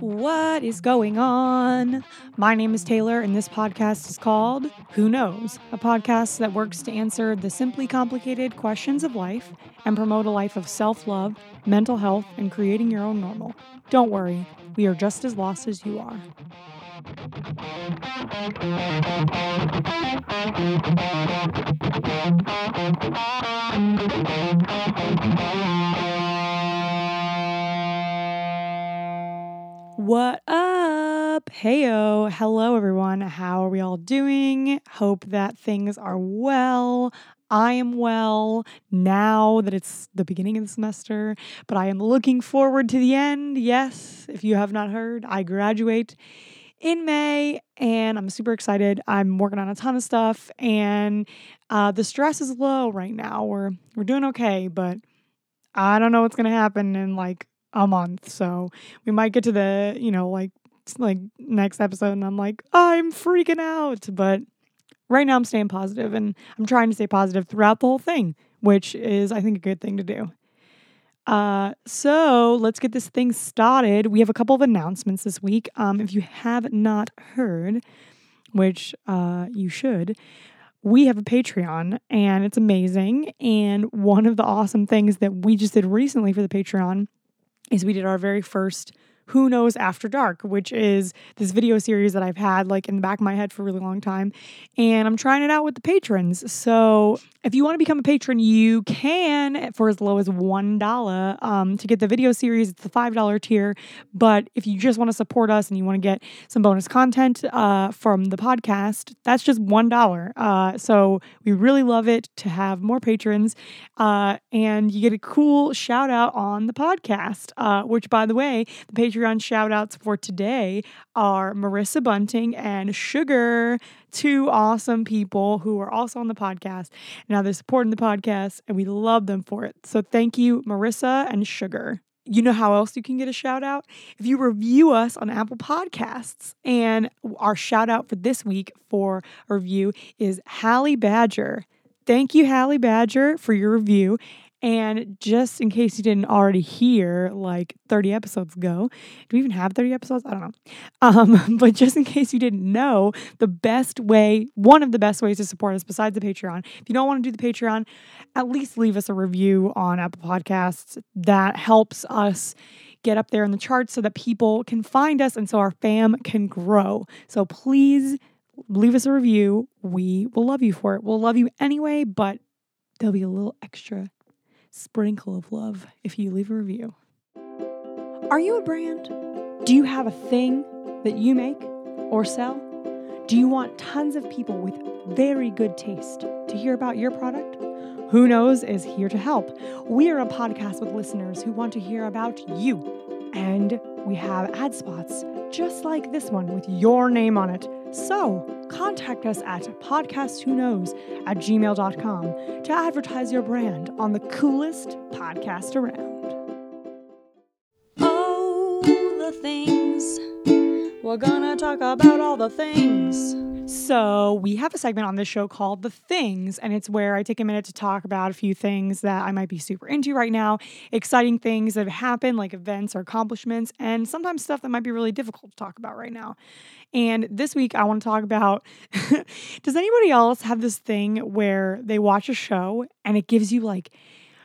What is going on? My name is Taylor, and this podcast is called Who Knows? A podcast that works to answer the simply complicated questions of life and promote a life of self love, mental health, and creating your own normal. Don't worry, we are just as lost as you are. What up? Heyo. Hello, everyone. How are we all doing? Hope that things are well. I am well now that it's the beginning of the semester, but I am looking forward to the end. Yes, if you have not heard, I graduate in May and I'm super excited. I'm working on a ton of stuff and uh, the stress is low right now. We're we're doing okay, but I don't know what's gonna happen in like a month. So we might get to the, you know, like like next episode and I'm like, I'm freaking out. But right now I'm staying positive and I'm trying to stay positive throughout the whole thing, which is I think a good thing to do. Uh, so let's get this thing started. We have a couple of announcements this week. Um, if you have not heard, which uh, you should, we have a Patreon and it's amazing. And one of the awesome things that we just did recently for the Patreon is we did our very first who Knows After Dark, which is this video series that I've had like in the back of my head for a really long time. And I'm trying it out with the patrons. So if you want to become a patron, you can for as low as $1 um, to get the video series. It's the $5 tier. But if you just want to support us and you want to get some bonus content uh, from the podcast, that's just $1. Uh, so we really love it to have more patrons. Uh, and you get a cool shout out on the podcast, uh, which, by the way, the Patreon shout outs for today are Marissa Bunting and Sugar, two awesome people who are also on the podcast. Now they're supporting the podcast and we love them for it. So thank you, Marissa and Sugar. You know how else you can get a shout out? If you review us on Apple Podcasts. And our shout out for this week for a review is Hallie Badger. Thank you, Hallie Badger, for your review. And just in case you didn't already hear, like 30 episodes ago, do we even have 30 episodes? I don't know. Um, but just in case you didn't know, the best way, one of the best ways to support us besides the Patreon, if you don't want to do the Patreon, at least leave us a review on Apple Podcasts. That helps us get up there in the charts so that people can find us and so our fam can grow. So please leave us a review. We will love you for it. We'll love you anyway, but there'll be a little extra sprinkle of love if you leave a review. Are you a brand? Do you have a thing that you make or sell? Do you want tons of people with very good taste to hear about your product? Who Knows is here to help. We are a podcast with listeners who want to hear about you. And we have ad spots just like this one with your name on it. So contact us at podcastwhoknows at gmail.com to advertise your brand on the coolest podcast around. Oh, the things. We're gonna talk about all the things. So, we have a segment on this show called The Things, and it's where I take a minute to talk about a few things that I might be super into right now, exciting things that have happened, like events or accomplishments, and sometimes stuff that might be really difficult to talk about right now. And this week, I want to talk about does anybody else have this thing where they watch a show and it gives you like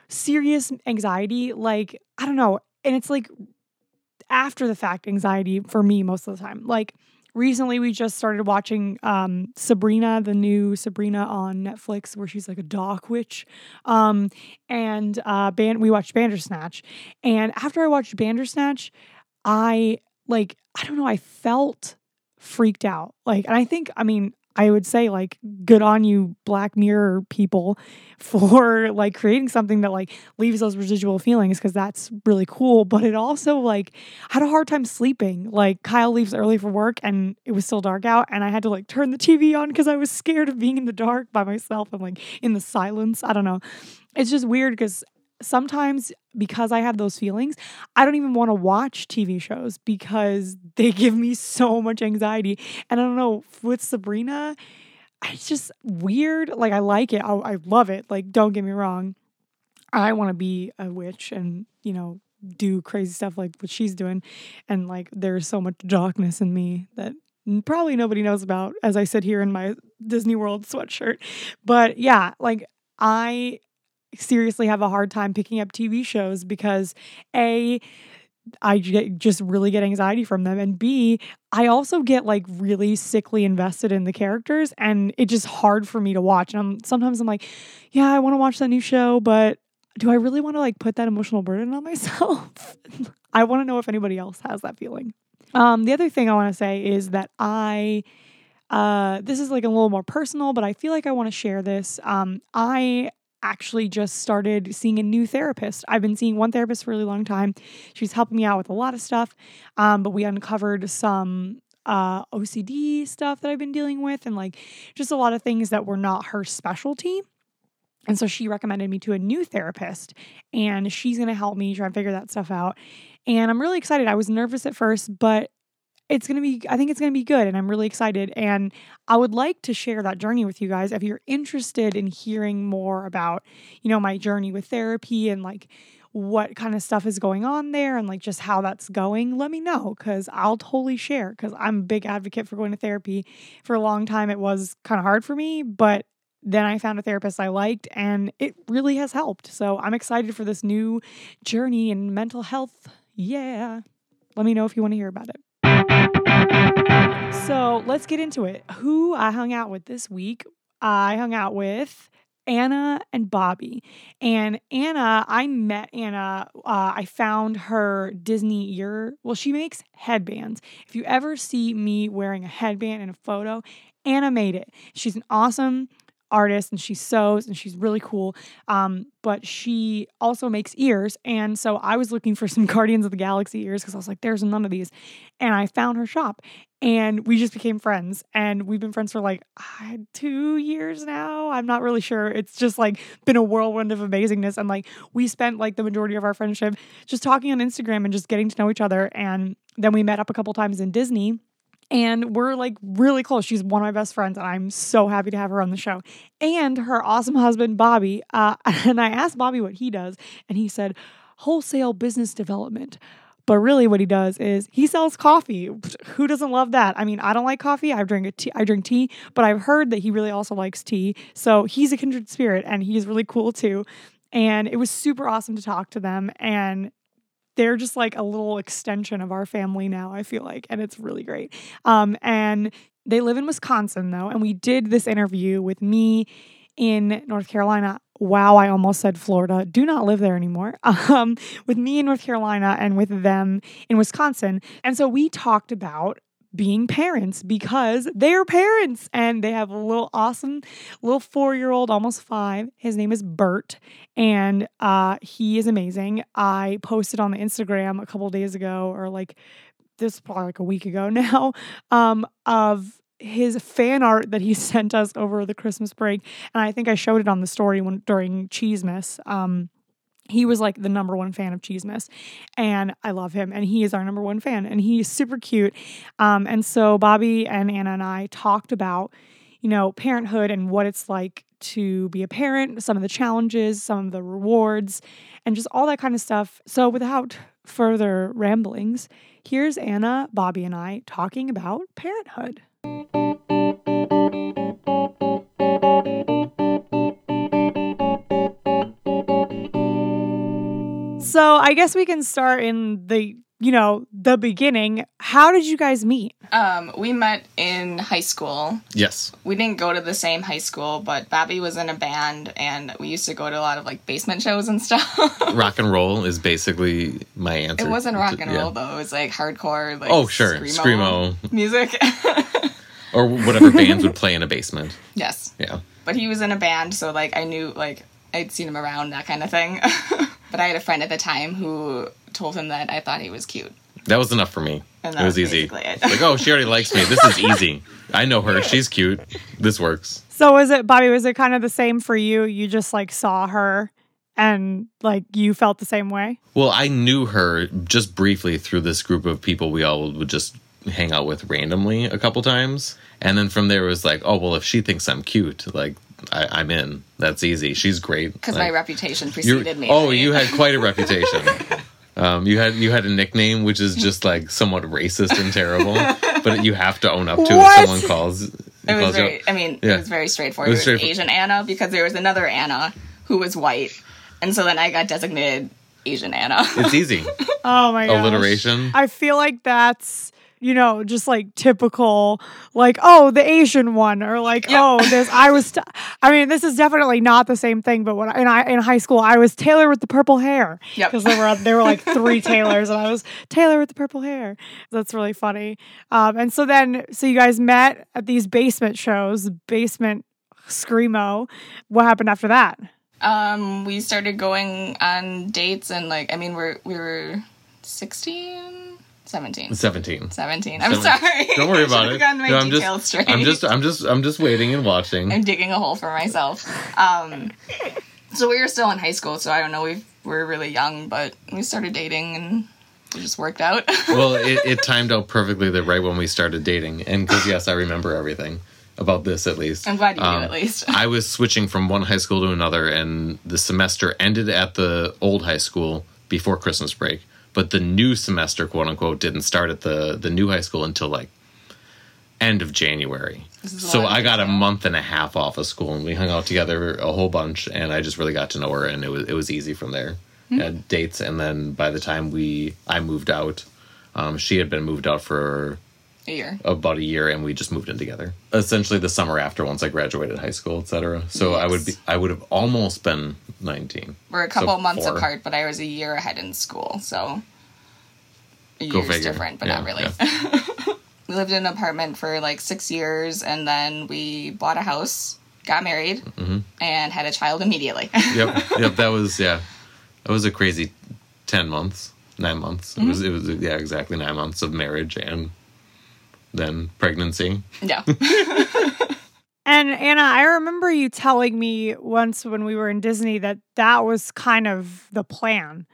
serious anxiety? Like, I don't know. And it's like after the fact anxiety for me most of the time. Like, recently we just started watching um, Sabrina, the new Sabrina on Netflix, where she's like a dock witch. Um, and uh, band we watched Bandersnatch, and after I watched Bandersnatch, I like I don't know, I felt freaked out. Like, and I think, I mean, I would say like good on you Black Mirror people for like creating something that like leaves those residual feelings because that's really cool. But it also like had a hard time sleeping. Like Kyle leaves early for work and it was still dark out and I had to like turn the TV on because I was scared of being in the dark by myself and like in the silence. I don't know. It's just weird because sometimes because I have those feelings, I don't even want to watch TV shows because they give me so much anxiety. And I don't know, with Sabrina, it's just weird. Like, I like it, I, I love it. Like, don't get me wrong. I want to be a witch and, you know, do crazy stuff like what she's doing. And like there's so much darkness in me that probably nobody knows about as I sit here in my Disney World sweatshirt. But yeah, like I seriously have a hard time picking up TV shows because A, I just really get anxiety from them. And B, I also get like really sickly invested in the characters and it's just hard for me to watch. And I'm sometimes I'm like, yeah, I want to watch that new show, but do I really want to like put that emotional burden on myself? I want to know if anybody else has that feeling. Um, the other thing I want to say is that I, uh, this is like a little more personal, but I feel like I want to share this. Um, I actually just started seeing a new therapist. I've been seeing one therapist for a really long time. She's helping me out with a lot of stuff, um, but we uncovered some uh, OCD stuff that I've been dealing with and like just a lot of things that were not her specialty. And so she recommended me to a new therapist, and she's to help me try and figure that stuff out. And I'm really excited. I was nervous at first, but it's going to be, I think it's going to be good. And I'm really excited. And I would like to share that journey with you guys. If you're interested in hearing more about, you know, my journey with therapy and like what kind of stuff is going on there and like just how that's going, let me know because I'll totally share because I'm a big advocate for going to therapy. For a long time, it was kind of hard for me, but then I found a therapist I liked and it really has helped. So I'm excited for this new journey in mental health. Yeah. Let me know if you want to hear about it. So let's get into it. Who I hung out with this week, I hung out with Anna and Bobby. And Anna, I met Anna. Uh, I found her Disney ear. Well, she makes headbands. If you ever see me wearing a headband in a photo, Anna made it. She's an awesome artist and she sews and she's really cool. Um, but she also makes ears. And so I was looking for some Guardians of the Galaxy ears because I was like, there's none of these. And I found her shop and we just became friends. And we've been friends for like two years now. I'm not really sure. It's just like been a whirlwind of amazingness. And like we spent like the majority of our friendship just talking on Instagram and just getting to know each other. And then we met up a couple times in Disney and we're like really close. She's one of my best friends, and I'm so happy to have her on the show. And her awesome husband, Bobby. Uh, and I asked Bobby what he does, and he said wholesale business development. But really, what he does is he sells coffee. Who doesn't love that? I mean, I don't like coffee. I drink tea. I drink tea, but I've heard that he really also likes tea. So he's a kindred spirit, and he's really cool too. And it was super awesome to talk to them. And they're just like a little extension of our family now, I feel like, and it's really great. Um, and they live in Wisconsin though, and we did this interview with me in North Carolina. Wow, I almost said Florida. Do not live there anymore. Um, with me in North Carolina and with them in Wisconsin. And so we talked about being parents because they're parents and they have a little awesome little four year old, almost five. His name is Bert and uh, he is amazing. I posted on the Instagram a couple days ago, or like this probably like a week ago now, um, of his fan art that he sent us over the Christmas break. And I think I showed it on the story when during Cheesemas. Um, he was like the number one fan of Cheesemas, and I love him, and he is our number one fan, and he's super cute. Um, and so Bobby and Anna and I talked about, you know, parenthood and what it's like to be a parent, some of the challenges, some of the rewards, and just all that kind of stuff. So without further ramblings, here's Anna, Bobby, and I talking about parenthood. So I guess we can start in the you know the beginning. How did you guys meet? Um, we met in high school. Yes. We didn't go to the same high school, but Bobby was in a band, and we used to go to a lot of like basement shows and stuff. rock and roll is basically my answer. It wasn't rock and roll yeah. though. It was like hardcore. Like oh sure, screamo, screamo. music. or whatever bands would play in a basement. Yes. Yeah. But he was in a band, so like I knew like I'd seen him around that kind of thing. but I had a friend at the time who told him that I thought he was cute. That was enough for me. And it was, was easy. It. like, oh, she already likes me. This is easy. I know her. She's cute. This works. So was it, Bobby? Was it kind of the same for you? You just like saw her and like you felt the same way? Well, I knew her just briefly through this group of people we all would just hang out with randomly a couple times. And then from there it was like, oh well if she thinks I'm cute, like I, am in. That's easy. She's great. Because like, my reputation preceded me. Oh, right? you had quite a reputation. Um, you had you had a nickname which is just like somewhat racist and terrible, but you have to own up to what? it. Someone calls. It was very. I mean, yeah. it was very straightforward. It was, straightforward. Asian Anna because there was another Anna who was white, and so then I got designated Asian Anna. It's easy. oh my god. Alliteration. I feel like that's you know, just like typical, like, oh, the Asian one, or like, oh, this, I was, t- I mean, this is definitely not the same thing, but when I, in, I, in high school, I was Taylor with the purple hair. Because there were, there were like three Taylors, and I was Taylor with the purple hair. That's really funny. Um, and so then, so you guys met at these basement shows, basement screamo. What happened after that? Um, we started going on dates, and like, I mean, we're, we were 16 17. 17. 17. I'm sorry. Don't worry about it. No, I'm just, straight. I'm just I'm just I'm just waiting and watching. I'm digging a hole for myself. Um so we were still in high school, so I don't know, we were really young, but we started dating and it just worked out. well, it, it timed out perfectly the right when we started dating. And because yes, I remember everything about this at least. I'm glad you um, do at least. I was switching from one high school to another, and the semester ended at the old high school before Christmas break but the new semester, quote unquote, didn't start at the the new high school until like end of January. So I got a month and a half off of school, and we hung out together a whole bunch, and I just really got to know her, and it was it was easy from there. Mm-hmm. Had dates, and then by the time we I moved out, um, she had been moved out for a year, about a year, and we just moved in together. Essentially, the summer after, once I graduated high school, etc. So yes. I would be I would have almost been 19. We're a couple so months four. apart, but I was a year ahead in school, so a year's different, but yeah, not really. Yeah. we lived in an apartment for like six years, and then we bought a house, got married, mm-hmm. and had a child immediately. yep, yep. That was yeah, that was a crazy ten months, nine months. Mm-hmm. It was it was yeah exactly nine months of marriage and then pregnancy. Yeah. And Anna, I remember you telling me once when we were in Disney that that was kind of the plan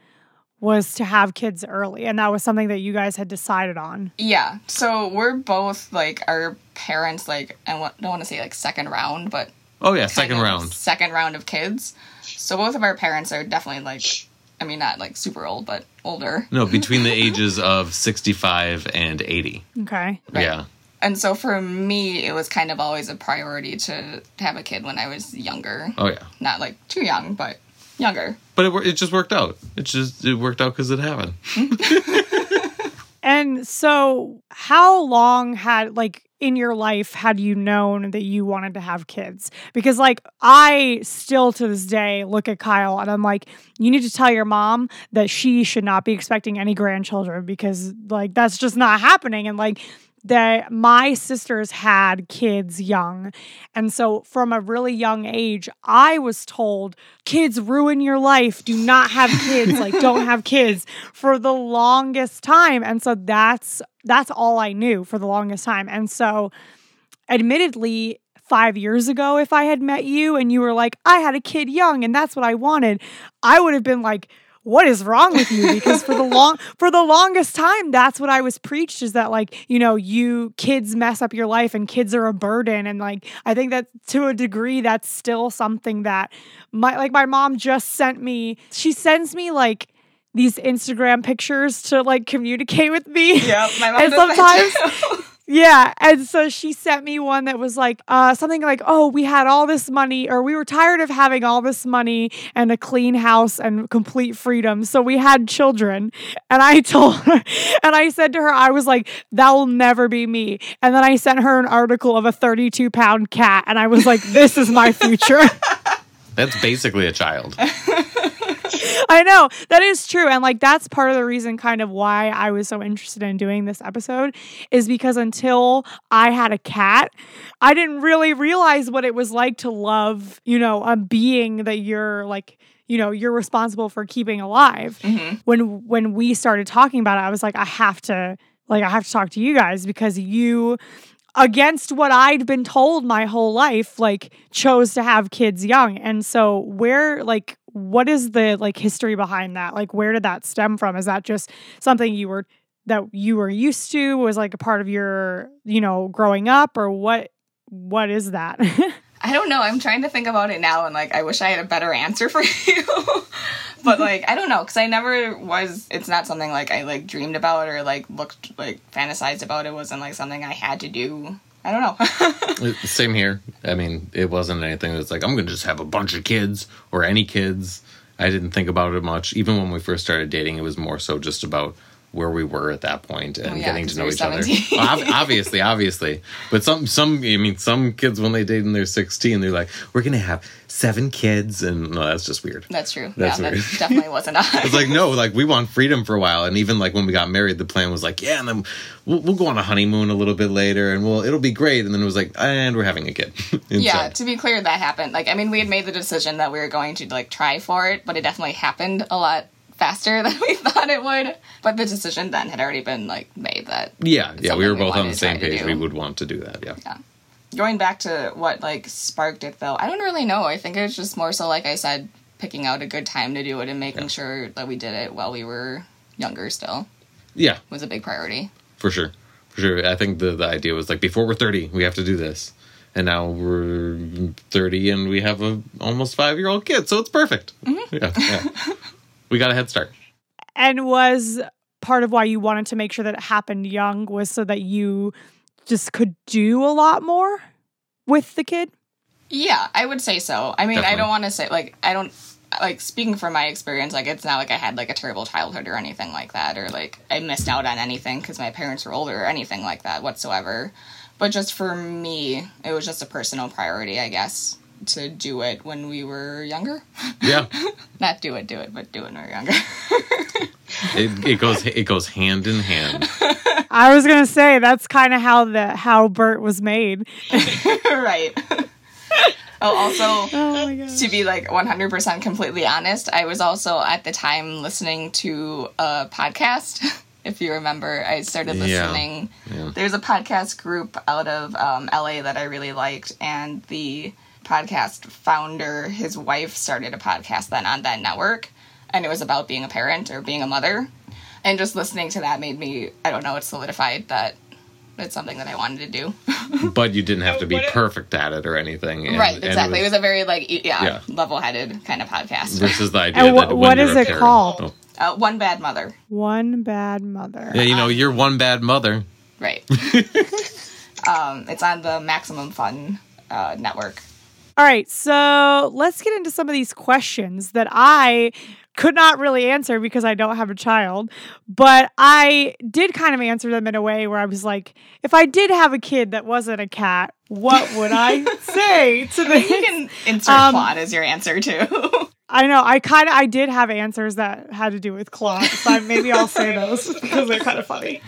was to have kids early and that was something that you guys had decided on. Yeah. So we're both like our parents like I don't want to say like second round, but Oh yeah, second round. Second round of kids. So both of our parents are definitely like I mean not like super old, but older. No, between the ages of 65 and 80. Okay. Right. Yeah. And so for me, it was kind of always a priority to have a kid when I was younger. Oh yeah, not like too young, but younger. But it it just worked out. It just it worked out because it happened. and so, how long had like in your life had you known that you wanted to have kids? Because like I still to this day look at Kyle and I'm like, you need to tell your mom that she should not be expecting any grandchildren because like that's just not happening. And like that my sisters had kids young. And so from a really young age, I was told kids ruin your life. Do not have kids. like don't have kids for the longest time. And so that's that's all I knew for the longest time. And so admittedly, five years ago, if I had met you and you were like, I had a kid young and that's what I wanted, I would have been like, what is wrong with you? Because for the long for the longest time that's what i was preached is that like you know you kids mess up your life and kids are a burden. And like i think that to a degree that's still something that my like my mom just sent me. She sends me like these Instagram pictures to like communicate with me. Yeah, my mom and sometimes Yeah. And so she sent me one that was like uh, something like, oh, we had all this money, or we were tired of having all this money and a clean house and complete freedom. So we had children. And I told her, and I said to her, I was like, that will never be me. And then I sent her an article of a 32 pound cat. And I was like, this is my future. That's basically a child. I know that is true. And like, that's part of the reason, kind of, why I was so interested in doing this episode is because until I had a cat, I didn't really realize what it was like to love, you know, a being that you're like, you know you're responsible for keeping alive mm-hmm. when when we started talking about it i was like i have to like i have to talk to you guys because you against what I'd been told my whole life, like chose to have kids young. And so where like what is the like history behind that? Like where did that stem from? Is that just something you were that you were used to was like a part of your, you know, growing up or what what is that? I don't know. I'm trying to think about it now, and like, I wish I had a better answer for you. but like, I don't know, because I never was. It's not something like I like dreamed about or like looked like fantasized about. It wasn't like something I had to do. I don't know. Same here. I mean, it wasn't anything that's like I'm gonna just have a bunch of kids or any kids. I didn't think about it much. Even when we first started dating, it was more so just about where we were at that point and oh, yeah, getting to know each 17. other. well, obviously, obviously, but some some I mean some kids when they date and they're sixteen, they're like, we're gonna have seven kids, and no, that's just weird. That's true. That's yeah, weird. That definitely wasn't us. it's like no, like we want freedom for a while, and even like when we got married, the plan was like, yeah, and then we'll, we'll go on a honeymoon a little bit later, and we'll it'll be great, and then it was like, and we're having a kid. yeah, to be clear, that happened. Like, I mean, we had made the decision that we were going to like try for it, but it definitely happened a lot faster than we thought it would. But the decision then had already been like made that. Yeah, yeah, we were both we on the same page. We would want to do that. Yeah. Yeah. Going back to what like sparked it though, I don't really know. I think it was just more so like I said, picking out a good time to do it and making yeah. sure that we did it while we were younger still. Yeah. Was a big priority. For sure. For sure. I think the the idea was like before we're 30, we have to do this. And now we're 30 and we have a almost 5-year-old kid, so it's perfect. Mm-hmm. Yeah. yeah. we got a head start. And was part of why you wanted to make sure that it happened young was so that you just could do a lot more with the kid? Yeah, I would say so. I mean, Definitely. I don't want to say like I don't like speaking from my experience like it's not like I had like a terrible childhood or anything like that or like I missed out on anything cuz my parents were older or anything like that whatsoever. But just for me, it was just a personal priority, I guess to do it when we were younger. Yeah. Not do it, do it, but do it when we were younger. it, it goes it goes hand in hand. I was gonna say that's kind of how the how Bert was made. right. Oh, also, oh to be like 100% completely honest, I was also at the time listening to a podcast. If you remember, I started listening. Yeah. Yeah. There's a podcast group out of um, LA that I really liked, and the podcast founder, his wife started a podcast then on that network, and it was about being a parent or being a mother. And just listening to that made me, I don't know, it solidified that it's something that I wanted to do. but you didn't have to be perfect at it or anything. And, right, exactly. It was, it was, a very like yeah, yeah. level-headed kind of podcast. Versus the idea and that what is it parent, called? Oh. Uh, one bad mother. One bad mother. Yeah, you know, you're one bad mother. Right. um, it's on the Maximum Fun uh, network. All right, so let's get into some of these questions that I could not really answer because I don't have a child, but I did kind of answer them in a way where I was like, if I did have a kid that wasn't a cat, what would I say to the? You can insert um, Claude as your answer too. I know. I kind of I did have answers that had to do with Claude, so maybe I'll say those because they're kind of funny.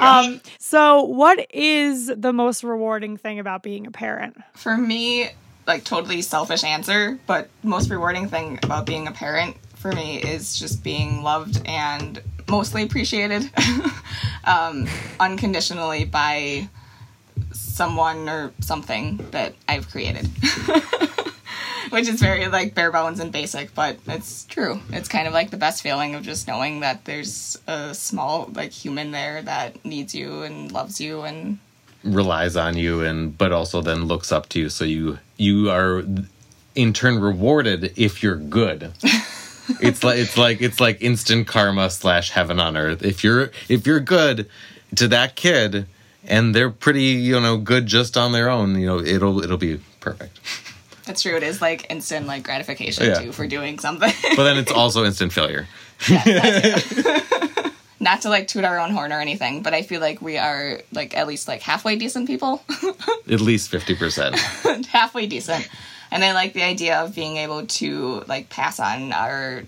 Um, so, what is the most rewarding thing about being a parent? For me, like totally selfish answer, but most rewarding thing about being a parent for me is just being loved and mostly appreciated um, unconditionally by someone or something that I've created. Which is very like bare bones and basic, but it's true. It's kind of like the best feeling of just knowing that there's a small like human there that needs you and loves you and relies on you and but also then looks up to you. So you you are in turn rewarded if you're good. It's like it's like it's like instant karma slash heaven on earth. If you're if you're good to that kid and they're pretty you know good just on their own you know it'll it'll be perfect. That's true. It is like instant like gratification yeah. too for doing something. But then it's also instant failure. Yeah, not to like toot our own horn or anything, but I feel like we are like at least like halfway decent people. at least 50%. halfway decent. And I like the idea of being able to like pass on our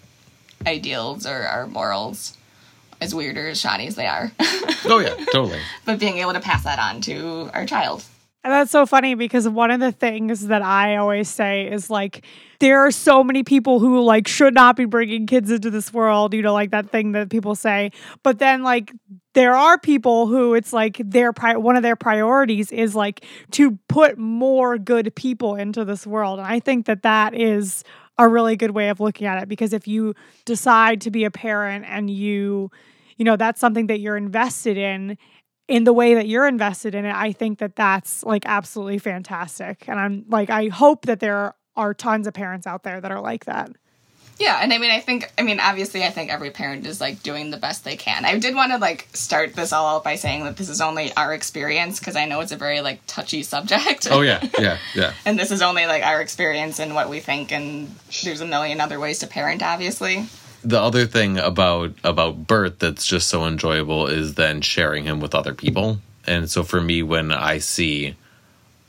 ideals or our morals as weird or as shoddy as they are. oh yeah, totally. But being able to pass that on to our child. And that's so funny because one of the things that I always say is like, there are so many people who like should not be bringing kids into this world, you know, like that thing that people say. But then like there are people who it's like their pri- one of their priorities is like to put more good people into this world. And I think that that is a really good way of looking at it because if you decide to be a parent and you you know that's something that you're invested in in the way that you're invested in it, I think that that's like absolutely fantastic. And I'm like, I hope that there are tons of parents out there that are like that. Yeah, and I mean, I think, I mean, obviously, I think every parent is like doing the best they can. I did want to like start this all out by saying that this is only our experience because I know it's a very like touchy subject. Oh yeah, yeah, yeah. and this is only like our experience and what we think, and there's a million other ways to parent, obviously the other thing about about Bert that's just so enjoyable is then sharing him with other people. And so for me, when I see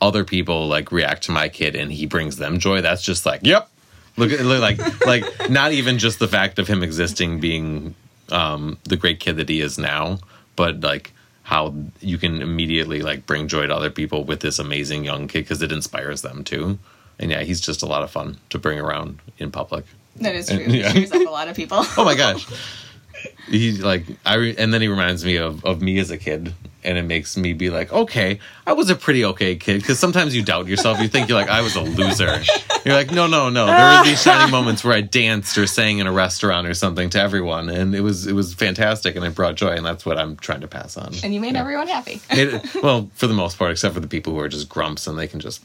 other people like react to my kid and he brings them joy, that's just like, yep. Look at like like not even just the fact of him existing being um, the great kid that he is now, but like how you can immediately like bring joy to other people with this amazing young kid because it inspires them too. And yeah, he's just a lot of fun to bring around in public. That is true. And, yeah. He cheers up a lot of people. oh my gosh. He's like I re- and then he reminds me of of me as a kid, and it makes me be like, okay, I was a pretty okay kid. Because sometimes you doubt yourself. You think you're like I was a loser. You're like, no, no, no. There were these shining moments where I danced or sang in a restaurant or something to everyone, and it was it was fantastic, and it brought joy, and that's what I'm trying to pass on. And you made yeah. everyone happy. well, for the most part, except for the people who are just grumps and they can just.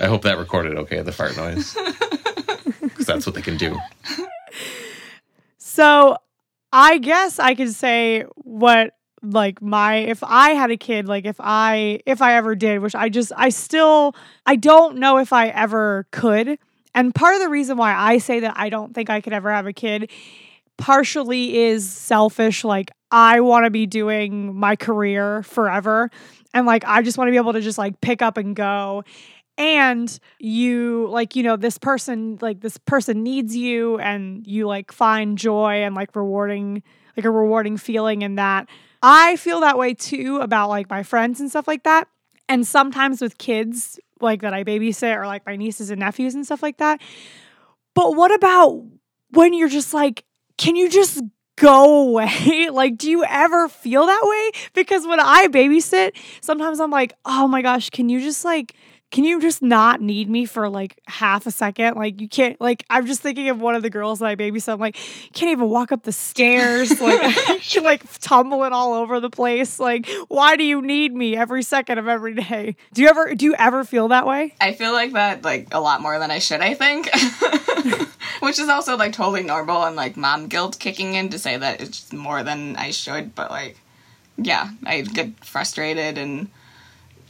I hope that recorded okay. The fart noise because that's what they can do. So I guess I could say what like my if I had a kid, like if I if I ever did, which I just I still I don't know if I ever could. And part of the reason why I say that I don't think I could ever have a kid partially is selfish. Like I want to be doing my career forever. And like I just want to be able to just like pick up and go and you like you know this person like this person needs you and you like find joy and like rewarding like a rewarding feeling in that i feel that way too about like my friends and stuff like that and sometimes with kids like that i babysit or like my nieces and nephews and stuff like that but what about when you're just like can you just go away? like, do you ever feel that way? Because when I babysit, sometimes I'm like, oh my gosh, can you just like can you just not need me for like half a second? Like you can't like I'm just thinking of one of the girls that I babysit. I'm like, can't even walk up the stairs. like she like tumbling all over the place. Like, why do you need me every second of every day? Do you ever do you ever feel that way? I feel like that like a lot more than I should, I think. Which is also like totally normal and like mom guilt kicking in to say that it's more than I should, but like yeah, I get frustrated and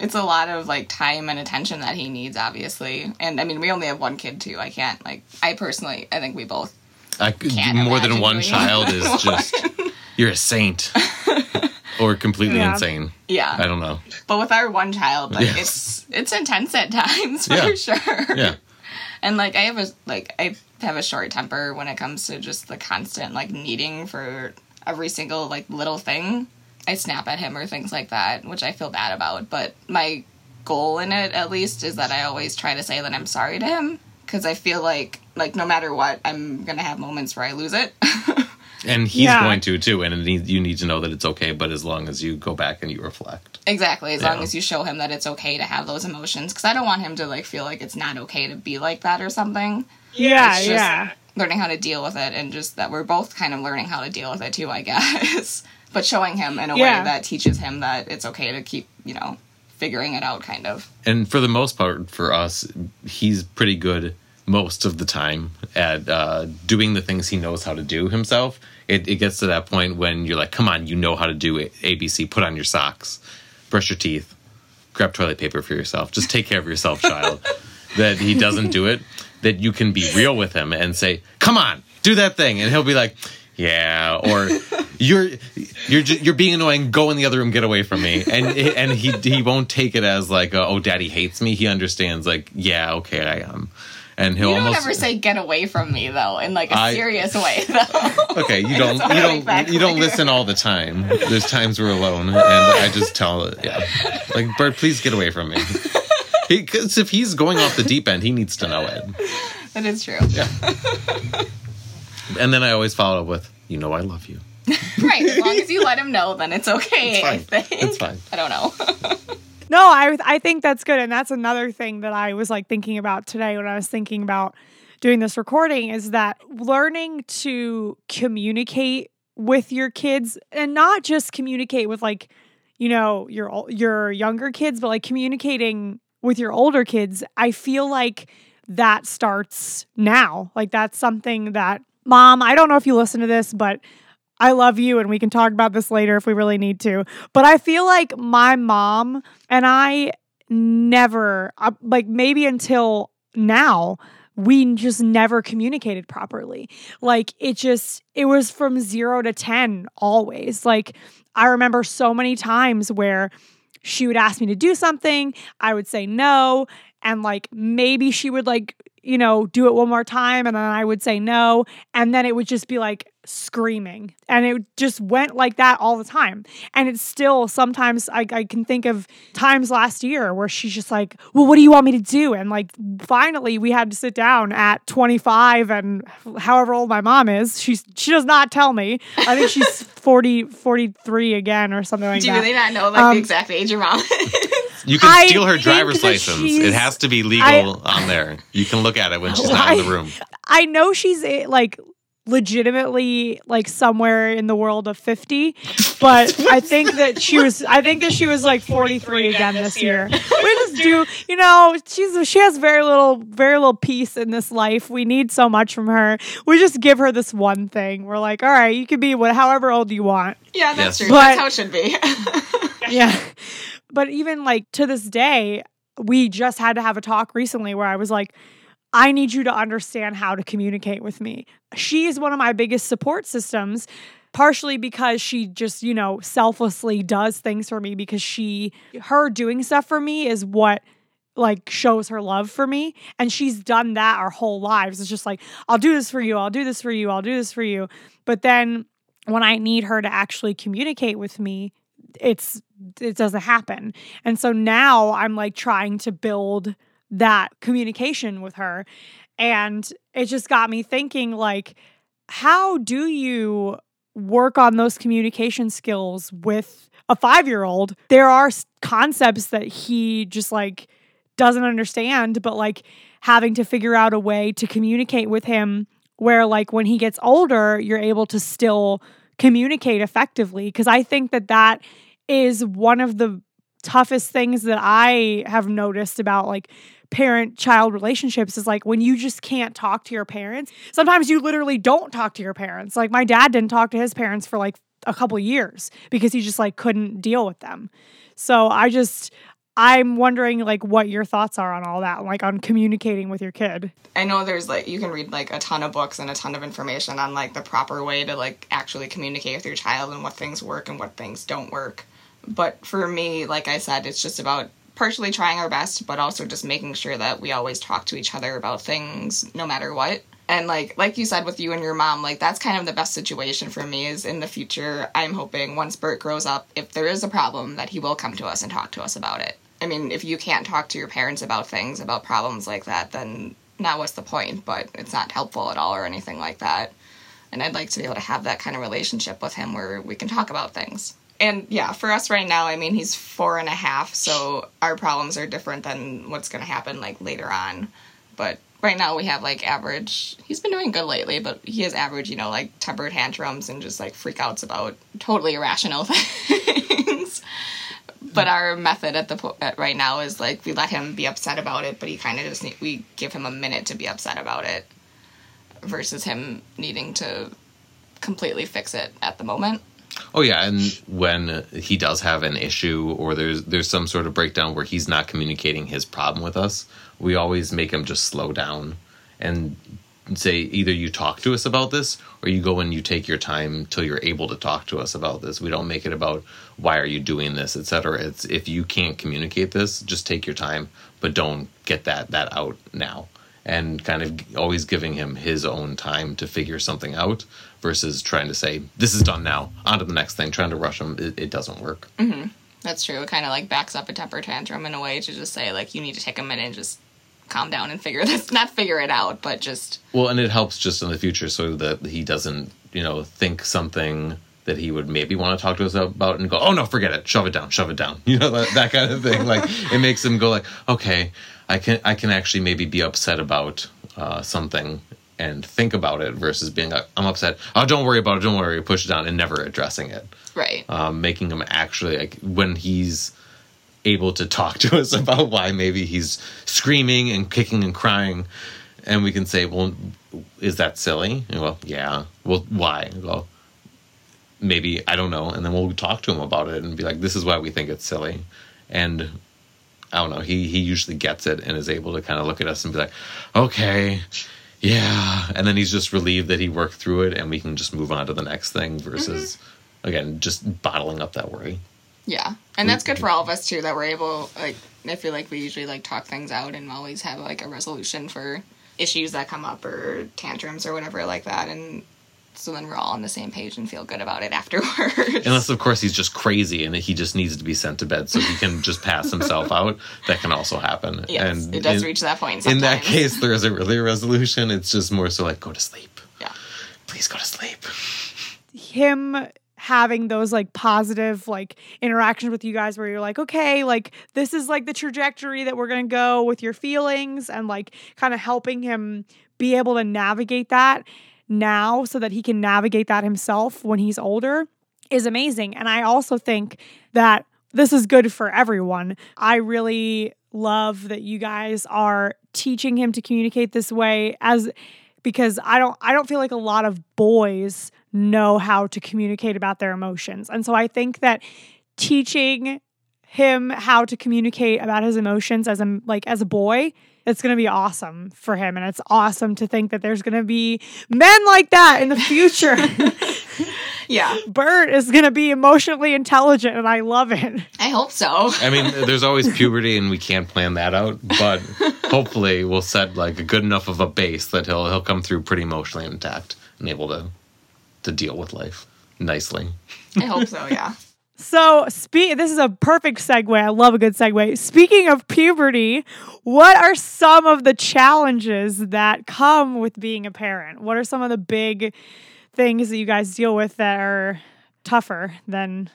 it's a lot of like time and attention that he needs obviously. And i mean we only have one kid too. I can't like i personally i think we both I, more than one child is just you're a saint. Or completely yeah. insane. Yeah. I don't know. But with our one child like yes. it's it's intense at times for yeah. sure. Yeah. And like i have a like i have a short temper when it comes to just the constant like needing for every single like little thing I snap at him or things like that, which I feel bad about. But my goal in it, at least, is that I always try to say that I'm sorry to him because I feel like like no matter what, I'm gonna have moments where I lose it. and he's yeah. going to too, and you need to know that it's okay. But as long as you go back and you reflect, exactly, as yeah. long as you show him that it's okay to have those emotions, because I don't want him to like feel like it's not okay to be like that or something. Yeah, yeah. Learning how to deal with it, and just that we're both kind of learning how to deal with it too, I guess but showing him in a yeah. way that teaches him that it's okay to keep, you know, figuring it out kind of. And for the most part for us, he's pretty good most of the time at uh, doing the things he knows how to do himself. It, it gets to that point when you're like, come on, you know how to do it. ABC, put on your socks, brush your teeth, grab toilet paper for yourself. Just take care of yourself, child. that he doesn't do it, that you can be real with him and say, come on, do that thing. And he'll be like, yeah, or you're you're you're being annoying. Go in the other room. Get away from me. And and he he won't take it as like oh daddy hates me. He understands like yeah okay I am. And he'll you don't almost ever say "get away from me" though, in like a I, serious way. Though. Okay, you don't you don't you don't listen all the time. There's times we're alone, and I just tell it, yeah, like Bert, please get away from me. Because if he's going off the deep end, he needs to know it. That is true. Yeah. and then I always follow up with, "You know, I love you." right. As long as you let him know, then it's okay. It's fine. I think. It's fine. I don't know. no, I I think that's good, and that's another thing that I was like thinking about today when I was thinking about doing this recording is that learning to communicate with your kids and not just communicate with like you know your your younger kids but like communicating with your older kids i feel like that starts now like that's something that mom i don't know if you listen to this but I love you and we can talk about this later if we really need to. But I feel like my mom and I never, uh, like maybe until now, we just never communicated properly. Like it just, it was from zero to 10 always. Like I remember so many times where she would ask me to do something, I would say no. And like maybe she would like, you know, do it one more time and then I would say no. And then it would just be like, screaming. And it just went like that all the time. And it's still sometimes I, I can think of times last year where she's just like, Well, what do you want me to do? And like finally we had to sit down at 25 and however old my mom is. She's she does not tell me. I think she's 40, 43 again or something like do that. Do they not know like um, the exact age your mom You can steal her driver's license. It has to be legal I, on there. You can look at it when she's not I, in the room. I know she's like legitimately like somewhere in the world of 50 but i think that she was i think that she was like 43 again this year. we just do you know she's she has very little very little peace in this life. We need so much from her. We just give her this one thing. We're like all right you can be what however old you want. Yeah that's yes. true. But, that's how it should be. Yeah. But even like to this day we just had to have a talk recently where i was like I need you to understand how to communicate with me. She is one of my biggest support systems, partially because she just, you know, selflessly does things for me because she, her doing stuff for me is what like shows her love for me. And she's done that our whole lives. It's just like, I'll do this for you, I'll do this for you, I'll do this for you. But then when I need her to actually communicate with me, it's it doesn't happen. And so now I'm like trying to build that communication with her. And it just got me thinking like, how do you work on those communication skills with a five year old? There are concepts that he just like doesn't understand, but like having to figure out a way to communicate with him where like when he gets older, you're able to still communicate effectively. Cause I think that that is one of the toughest things that I have noticed about like parent child relationships is like when you just can't talk to your parents. Sometimes you literally don't talk to your parents. Like my dad didn't talk to his parents for like a couple years because he just like couldn't deal with them. So I just I'm wondering like what your thoughts are on all that, like on communicating with your kid. I know there's like you can read like a ton of books and a ton of information on like the proper way to like actually communicate with your child and what things work and what things don't work. But for me, like I said, it's just about partially trying our best, but also just making sure that we always talk to each other about things no matter what. And like like you said with you and your mom, like that's kind of the best situation for me is in the future I'm hoping once Bert grows up, if there is a problem that he will come to us and talk to us about it. I mean, if you can't talk to your parents about things, about problems like that, then now what's the point? But it's not helpful at all or anything like that. And I'd like to be able to have that kind of relationship with him where we can talk about things and yeah, for us right now, I mean, he's four and a half, so our problems are different than what's going to happen like later on. But right now, we have like average. He's been doing good lately, but he has average, you know, like temper tantrums and just like freakouts about totally irrational things. but our method at the at right now is like we let him be upset about it, but he kind of just need, we give him a minute to be upset about it, versus him needing to completely fix it at the moment. Oh yeah, and when he does have an issue or there's there's some sort of breakdown where he's not communicating his problem with us, we always make him just slow down and say either you talk to us about this or you go and you take your time till you're able to talk to us about this. We don't make it about why are you doing this, etc. It's if you can't communicate this, just take your time, but don't get that that out now. And kind of always giving him his own time to figure something out versus trying to say this is done now on to the next thing trying to rush them it, it doesn't work. Mm-hmm. that's true. It kind of like backs up a temper tantrum in a way to just say like you need to take a minute and just calm down and figure this not figure it out but just well and it helps just in the future so that he doesn't you know think something that he would maybe want to talk to us about and go oh no forget it. Shove it down shove it down. You know that, that kind of thing. Like it makes him go like okay i can i can actually maybe be upset about uh, something and think about it versus being like, I'm upset. Oh, don't worry about it. Don't worry. Push it down and never addressing it. Right. Um, making him actually like when he's able to talk to us about why maybe he's screaming and kicking and crying, and we can say, well, is that silly? And well, yeah. Well, why? Well, maybe I don't know, and then we'll talk to him about it and be like, this is why we think it's silly, and I don't know. He he usually gets it and is able to kind of look at us and be like, okay, yeah, and then he's just relieved that he worked through it, and we can just move on to the next thing versus mm-hmm. again just bottling up that worry. Yeah, and that's good for all of us too that we're able like I feel like we usually like talk things out and always have like a resolution for issues that come up or tantrums or whatever like that and so then we're all on the same page and feel good about it afterwards. Unless, of course, he's just crazy and he just needs to be sent to bed so he can just pass himself out. That can also happen. Yes, and it does in, reach that point. Sometimes. In that case, there isn't really a resolution. It's just more so like, go to sleep. Yeah. Please go to sleep. Him having those like positive like interactions with you guys where you're like okay like this is like the trajectory that we're going to go with your feelings and like kind of helping him be able to navigate that now so that he can navigate that himself when he's older is amazing. And I also think that this is good for everyone. I really love that you guys are teaching him to communicate this way as because I don't I don't feel like a lot of boys know how to communicate about their emotions. And so I think that teaching him how to communicate about his emotions as a like as a boy it's going to be awesome for him. And it's awesome to think that there's going to be men like that in the future. yeah. Bert is going to be emotionally intelligent, and I love it. I hope so. I mean, there's always puberty, and we can't plan that out, but hopefully we'll set like a good enough of a base that he'll he'll come through pretty emotionally intact and able to to deal with life nicely. I hope so, yeah. So, spe- this is a perfect segue. I love a good segue. Speaking of puberty, what are some of the challenges that come with being a parent? What are some of the big things that you guys deal with that are tougher than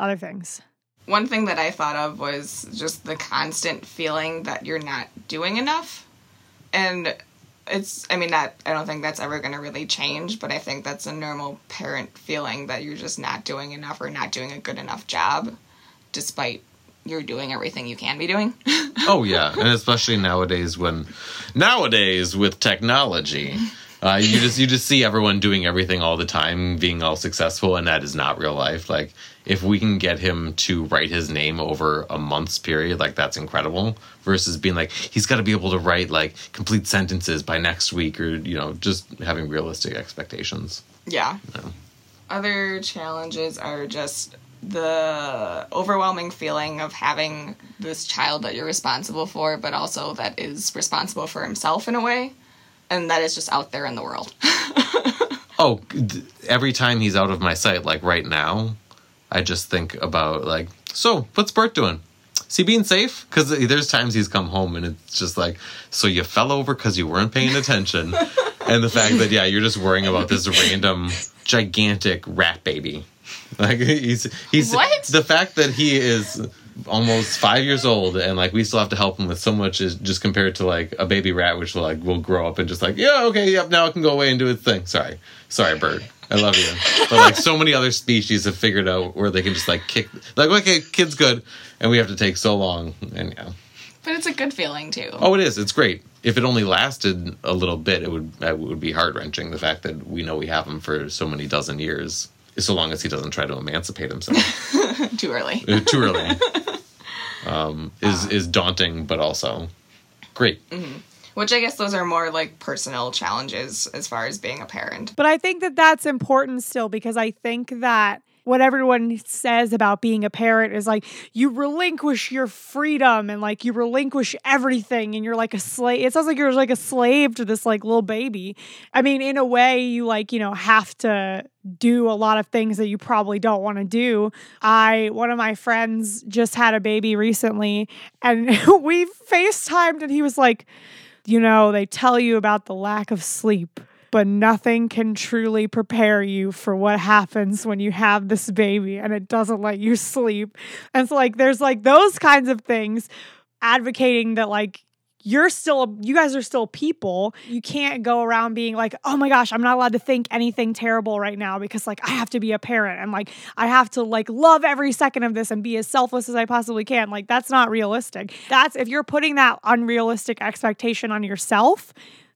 other things? One thing that I thought of was just the constant feeling that you're not doing enough. And it's i mean that i don't think that's ever going to really change but i think that's a normal parent feeling that you're just not doing enough or not doing a good enough job despite you're doing everything you can be doing oh yeah and especially nowadays when nowadays with technology uh, you just you just see everyone doing everything all the time, being all successful, and that is not real life. Like if we can get him to write his name over a month's period, like that's incredible. Versus being like he's got to be able to write like complete sentences by next week, or you know, just having realistic expectations. Yeah. Know? Other challenges are just the overwhelming feeling of having this child that you're responsible for, but also that is responsible for himself in a way and that is just out there in the world. oh, every time he's out of my sight, like right now, I just think about like, so what's Bert doing? Is he being safe? Because there's times he's come home and it's just like, so you fell over because you weren't paying attention, and the fact that yeah, you're just worrying about this random gigantic rat baby. Like he's he's what? the fact that he is almost five years old, and like we still have to help him with so much is just compared to like a baby rat, which will like will grow up and just like yeah okay yep now it can go away and do its thing. Sorry, sorry Bert, I love you. But like so many other species have figured out where they can just like kick like okay kid's good, and we have to take so long and yeah. But it's a good feeling too. Oh, it is. It's great. If it only lasted a little bit, it would it would be heart wrenching. The fact that we know we have him for so many dozen years, so long as he doesn't try to emancipate himself. too early. Uh, too early um, is uh, is daunting, but also great. Mm-hmm. Which I guess those are more like personal challenges as far as being a parent. But I think that that's important still because I think that what everyone says about being a parent is like you relinquish your freedom and like you relinquish everything and you're like a slave. It sounds like you're like a slave to this like little baby. I mean, in a way, you like, you know, have to do a lot of things that you probably don't want to do. I one of my friends just had a baby recently and we FaceTimed and he was like, you know, they tell you about the lack of sleep but nothing can truly prepare you for what happens when you have this baby and it doesn't let you sleep. And so, like, there's like those kinds of things advocating that, like, you're still you guys are still people. You can't go around being like oh my gosh i'm not allowed to think anything terrible right now because like i have to be a parent and like i have to like love every second of this and be as selfless as i possibly can. Like that's not realistic. That's if you're putting that unrealistic expectation on yourself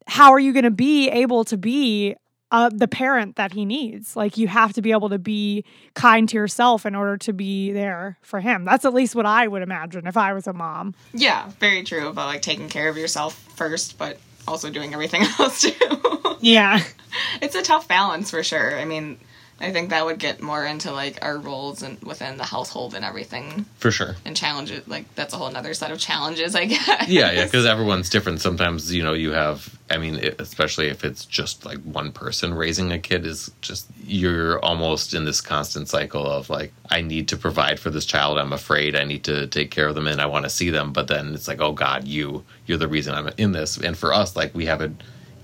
how are you going to be able to be uh, the parent that he needs. Like you have to be able to be kind to yourself in order to be there for him. That's at least what I would imagine if I was a mom. Yeah, very true about like taking care of yourself first, but also doing everything else too. yeah. It's a tough balance for sure. I mean, I think that would get more into like our roles and within the household and everything. For sure. And challenges like that's a whole other set of challenges, I guess. Yeah, yeah, because everyone's different. Sometimes you know you have. I mean, it, especially if it's just like one person raising a kid is just you're almost in this constant cycle of like I need to provide for this child. I'm afraid I need to take care of them and I want to see them, but then it's like oh God, you you're the reason I'm in this. And for us, like we have it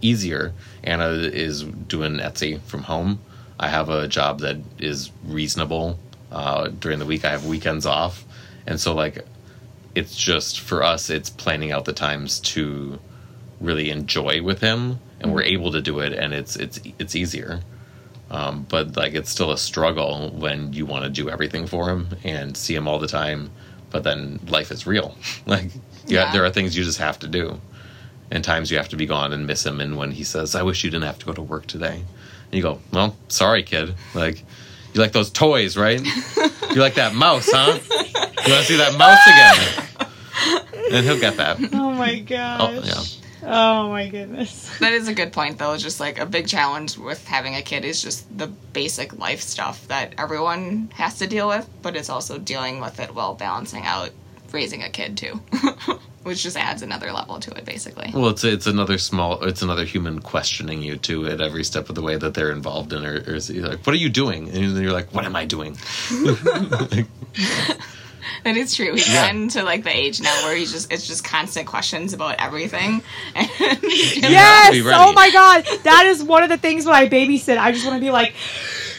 easier. Anna is doing Etsy from home I have a job that is reasonable. Uh, during the week, I have weekends off, and so like, it's just for us. It's planning out the times to really enjoy with him, and we're able to do it, and it's it's it's easier. Um, but like, it's still a struggle when you want to do everything for him and see him all the time. But then life is real. like, yeah, yeah, there are things you just have to do, and times you have to be gone and miss him. And when he says, "I wish you didn't have to go to work today," And you go, well, sorry, kid. Like, you like those toys, right? you like that mouse, huh? You want to see that mouse again? And he'll get that. Oh my gosh. Oh, yeah. Oh my goodness. That is a good point, though. Just like a big challenge with having a kid is just the basic life stuff that everyone has to deal with, but it's also dealing with it while balancing out raising a kid, too. which just adds another level to it basically well it's it's another small it's another human questioning you too at every step of the way that they're involved in or, or like what are you doing and then you're like what am i doing that is true. He's yeah. gotten to like the age now where he's just it's just constant questions about everything. yes. Oh my god, that is one of the things when I babysit. I just want to be like,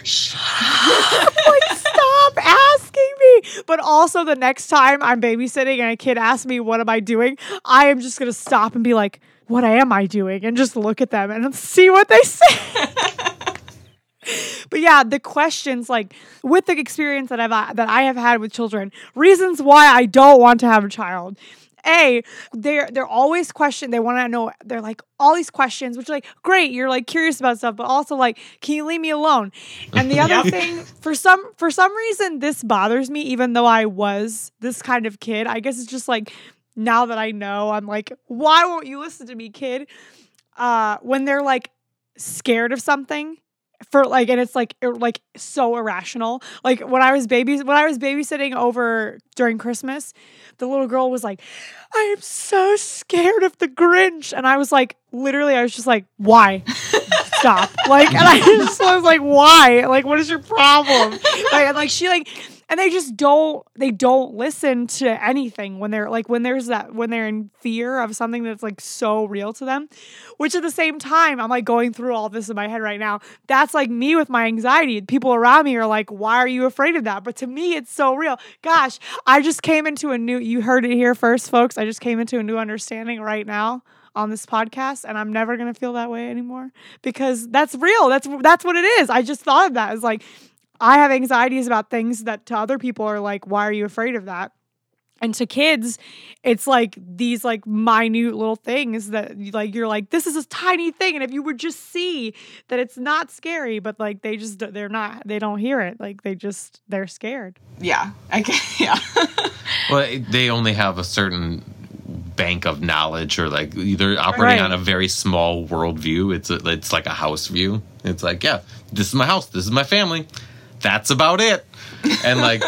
shut up, like stop asking me. But also the next time I'm babysitting and a kid asks me, what am I doing? I am just going to stop and be like, what am I doing? And just look at them and see what they say. but yeah, the questions like with the experience that I've that I have had with children, reasons why I don't want to have a child a, they're they're always question. They want to know. They're like all these questions, which are like great. You're like curious about stuff, but also like, can you leave me alone? And the other thing, for some for some reason, this bothers me, even though I was this kind of kid. I guess it's just like now that I know, I'm like, why won't you listen to me, kid? Uh, when they're like scared of something for like and it's like it, like so irrational. Like when i was babies when i was babysitting over during christmas the little girl was like i am so scared of the grinch. And i was like literally i was just like why? Stop. Like and i just was like why? Like what is your problem? Like and like she like and they just don't they don't listen to anything when they're like when there's that when they're in fear of something that's like so real to them which at the same time i'm like going through all this in my head right now. That's like me with my anxiety. People around me are like why are you afraid of that? But to me it's so real. Gosh i just came into a new you heard it here first folks. I just came into a new understanding right now on this podcast and I'm never going to feel that way anymore because that's real. That's that's what it is. I just thought of that as like I have anxieties about things that to other people are like, why are you afraid of that? And to kids, it's like these like minute little things that like you're like, this is a tiny thing. And if you would just see that it's not scary, but like they just they're not they don't hear it. Like they just they're scared. Yeah. I guess yeah. well, they only have a certain bank of knowledge or like either operating right. on a very small worldview. It's a, it's like a house view. It's like, yeah, this is my house, this is my family that's about it. And like,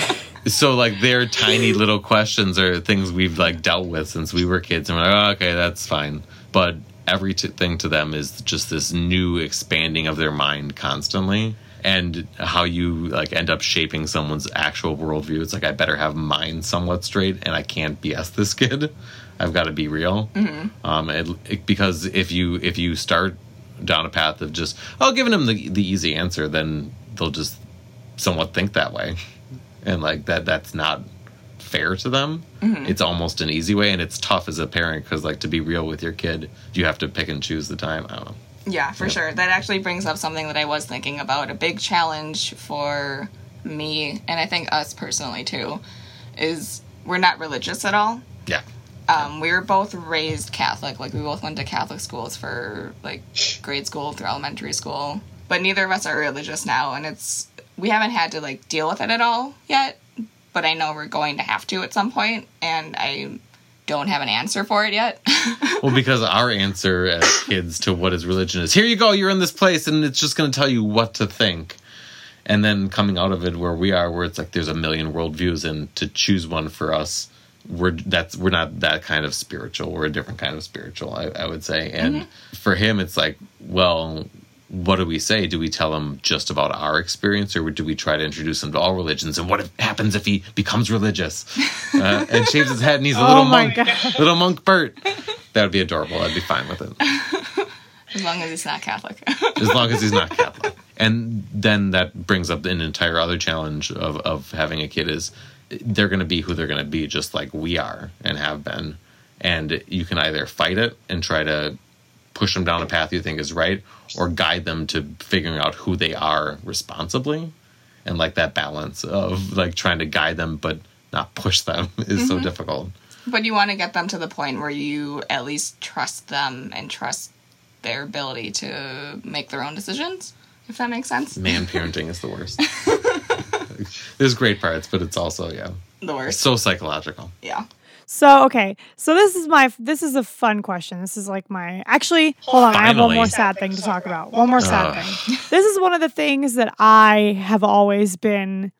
so like their tiny little questions are things we've like dealt with since we were kids, and we're like, oh, okay, that's fine. But everything to them is just this new expanding of their mind constantly and how you like end up shaping someone's actual worldview. It's like I better have mine somewhat straight, and I can't BS this kid. I've got to be real. Mm-hmm. Um, it, it, because if you if you start down a path of just oh giving them the the easy answer, then they'll just somewhat think that way, and like that that's not fair to them. Mm-hmm. It's almost an easy way, and it's tough as a parent because, like, to be real with your kid, you have to pick and choose the time. I don't know. Yeah, for yeah. sure. That actually brings up something that I was thinking about. A big challenge for me, and I think us personally too, is we're not religious at all. Yeah. Um, we were both raised Catholic. Like we both went to Catholic schools for like grade school through elementary school, but neither of us are religious now, and it's we haven't had to like deal with it at all yet. But I know we're going to have to at some point, and I don't have an answer for it yet. well, because our answer as kids to what is religion is here you go, you're in this place, and it's just going to tell you what to think. And then coming out of it where we are, where it's like there's a million worldviews, and to choose one for us we're that's we're not that kind of spiritual. We're a different kind of spiritual, I, I would say. And mm-hmm. for him, it's like, well, what do we say? Do we tell him just about our experience, or do we try to introduce him to all religions? And what if, happens if he becomes religious uh, and shaves his head and he's a little oh monk, God. little monk Bert? That would be adorable. I'd be fine with it. As long as he's not Catholic. as long as he's not Catholic. And then that brings up an entire other challenge of, of having a kid is they're going to be who they're going to be, just like we are and have been. And you can either fight it and try to push them down a path you think is right, or guide them to figuring out who they are responsibly. And like that balance of like trying to guide them but not push them is mm-hmm. so difficult. But you want to get them to the point where you at least trust them and trust their ability to make their own decisions, if that makes sense. Man parenting is the worst. There's great parts, but it's also yeah the worst. So psychological. Yeah. So okay, so this is my this is a fun question. This is like my actually hold on. Finally. I have one more sad thing to talk about. One more sad uh. thing. This is one of the things that I have always been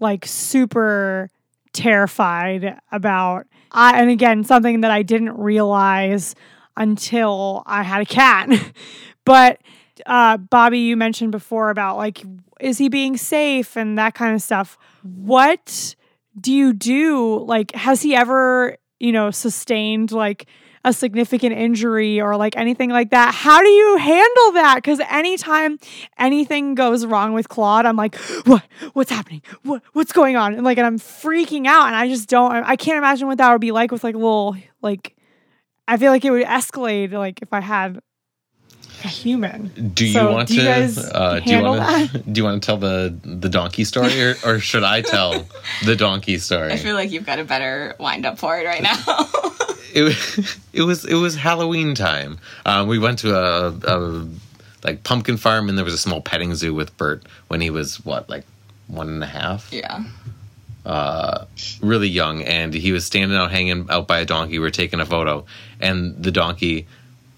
like super terrified about. I and again something that I didn't realize until I had a cat. but uh, Bobby, you mentioned before about like, is he being safe and that kind of stuff. What do you do? Like, has he ever, you know, sustained like a significant injury or like anything like that? How do you handle that? Because anytime anything goes wrong with Claude, I'm like, what? What's happening? What? What's going on? And like, and I'm freaking out, and I just don't. I can't imagine what that would be like with like little like. I feel like it would escalate like if I had a human. Do you so want do you to? Uh, do you want to? Do you want to tell the the donkey story, or, or should I tell the donkey story? I feel like you've got a better wind up for it right now. it it was it was Halloween time. Um, we went to a, a like pumpkin farm, and there was a small petting zoo with Bert when he was what like one and a half. Yeah. Uh, really young, and he was standing out, hanging out by a donkey. We are taking a photo, and the donkey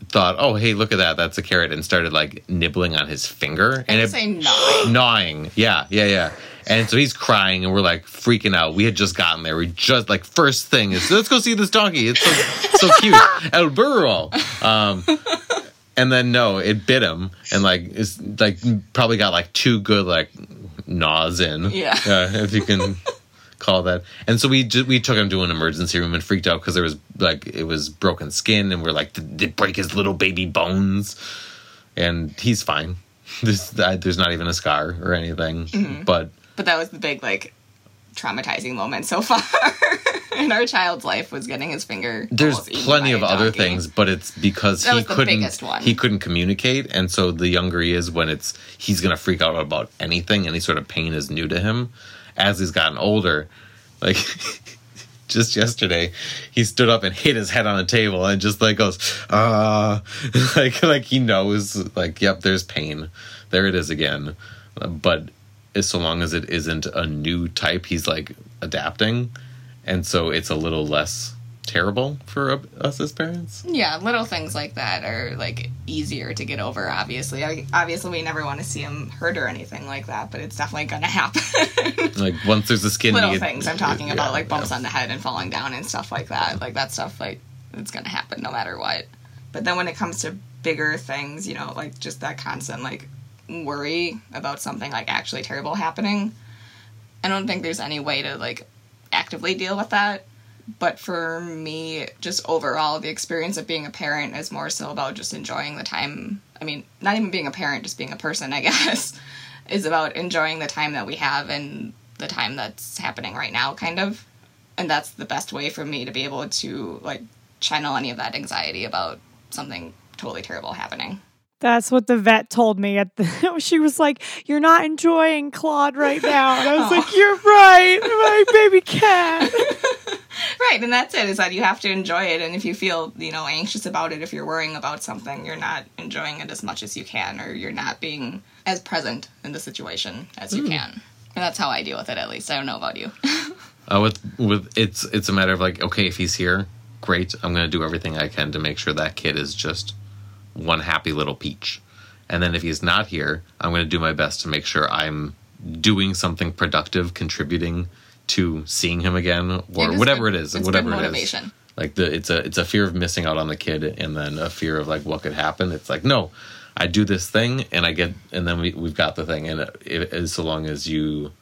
thought, "Oh, hey, look at that! That's a carrot," and started like nibbling on his finger and it, say gnawing. gnawing. Yeah, yeah, yeah. And so he's crying, and we're like freaking out. We had just gotten there. We just like first thing is let's go see this donkey. It's so, so cute, El Burro. Um, and then no, it bit him, and like it's like probably got like two good like gnaws in. Yeah, uh, if you can call that. And so we we took him to an emergency room and freaked out because there was like it was broken skin, and we're like, did it break his little baby bones? And he's fine. There's there's not even a scar or anything, mm-hmm. but but that was the big like traumatizing moment so far in our child's life was getting his finger. There's plenty of other things, but it's because that he couldn't he couldn't communicate, and so the younger he is, when it's he's gonna freak out about anything. Any sort of pain is new to him as he's gotten older. Like just yesterday, he stood up and hit his head on a table and just like goes, ah, uh, like like he knows, like yep, there's pain, there it is again. But as so long as it isn't a new type, he's like adapting, and so it's a little less terrible for us as parents. Yeah, little things like that are like easier to get over. Obviously, I, obviously, we never want to see him hurt or anything like that, but it's definitely going to happen. like once there's a skin, little things I'm talking yeah, about, like bumps yeah. on the head and falling down and stuff like that. Like that stuff, like it's going to happen no matter what. But then when it comes to bigger things, you know, like just that constant like worry about something like actually terrible happening. I don't think there's any way to like actively deal with that but for me, just overall, the experience of being a parent is more so about just enjoying the time. I mean, not even being a parent, just being a person, I guess, is about enjoying the time that we have and the time that's happening right now, kind of. and that's the best way for me to be able to like channel any of that anxiety about something totally terrible happening. That's what the vet told me at the she was like, You're not enjoying Claude right now. And I was oh. like, You're right, my baby cat. right, and that's it, is that you have to enjoy it and if you feel, you know, anxious about it, if you're worrying about something, you're not enjoying it as much as you can or you're not being as present in the situation as you mm. can. And that's how I deal with it at least. I don't know about you. uh, with with it's it's a matter of like, okay, if he's here, great. I'm gonna do everything I can to make sure that kid is just one happy little peach. And then if he's not here, I'm going to do my best to make sure I'm doing something productive, contributing to seeing him again, or it whatever good, it is, whatever it is. Like the it's a it's a fear of missing out on the kid, and then a fear of like what could happen. It's like no, I do this thing, and I get, and then we we've got the thing, and it, it, so long as you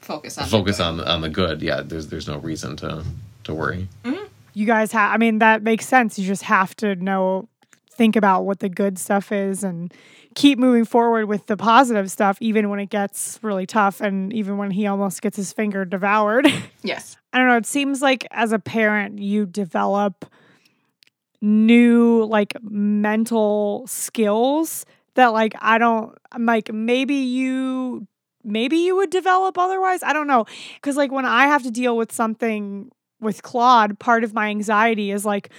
focus on focus on on the good, yeah, there's there's no reason to to worry. Mm-hmm. You guys have, I mean, that makes sense. You just have to know think about what the good stuff is and keep moving forward with the positive stuff, even when it gets really tough and even when he almost gets his finger devoured. Yes. I don't know. It seems like as a parent, you develop new like mental skills that like I don't I'm like maybe you maybe you would develop otherwise. I don't know. Cuz like when I have to deal with something with Claude, part of my anxiety is like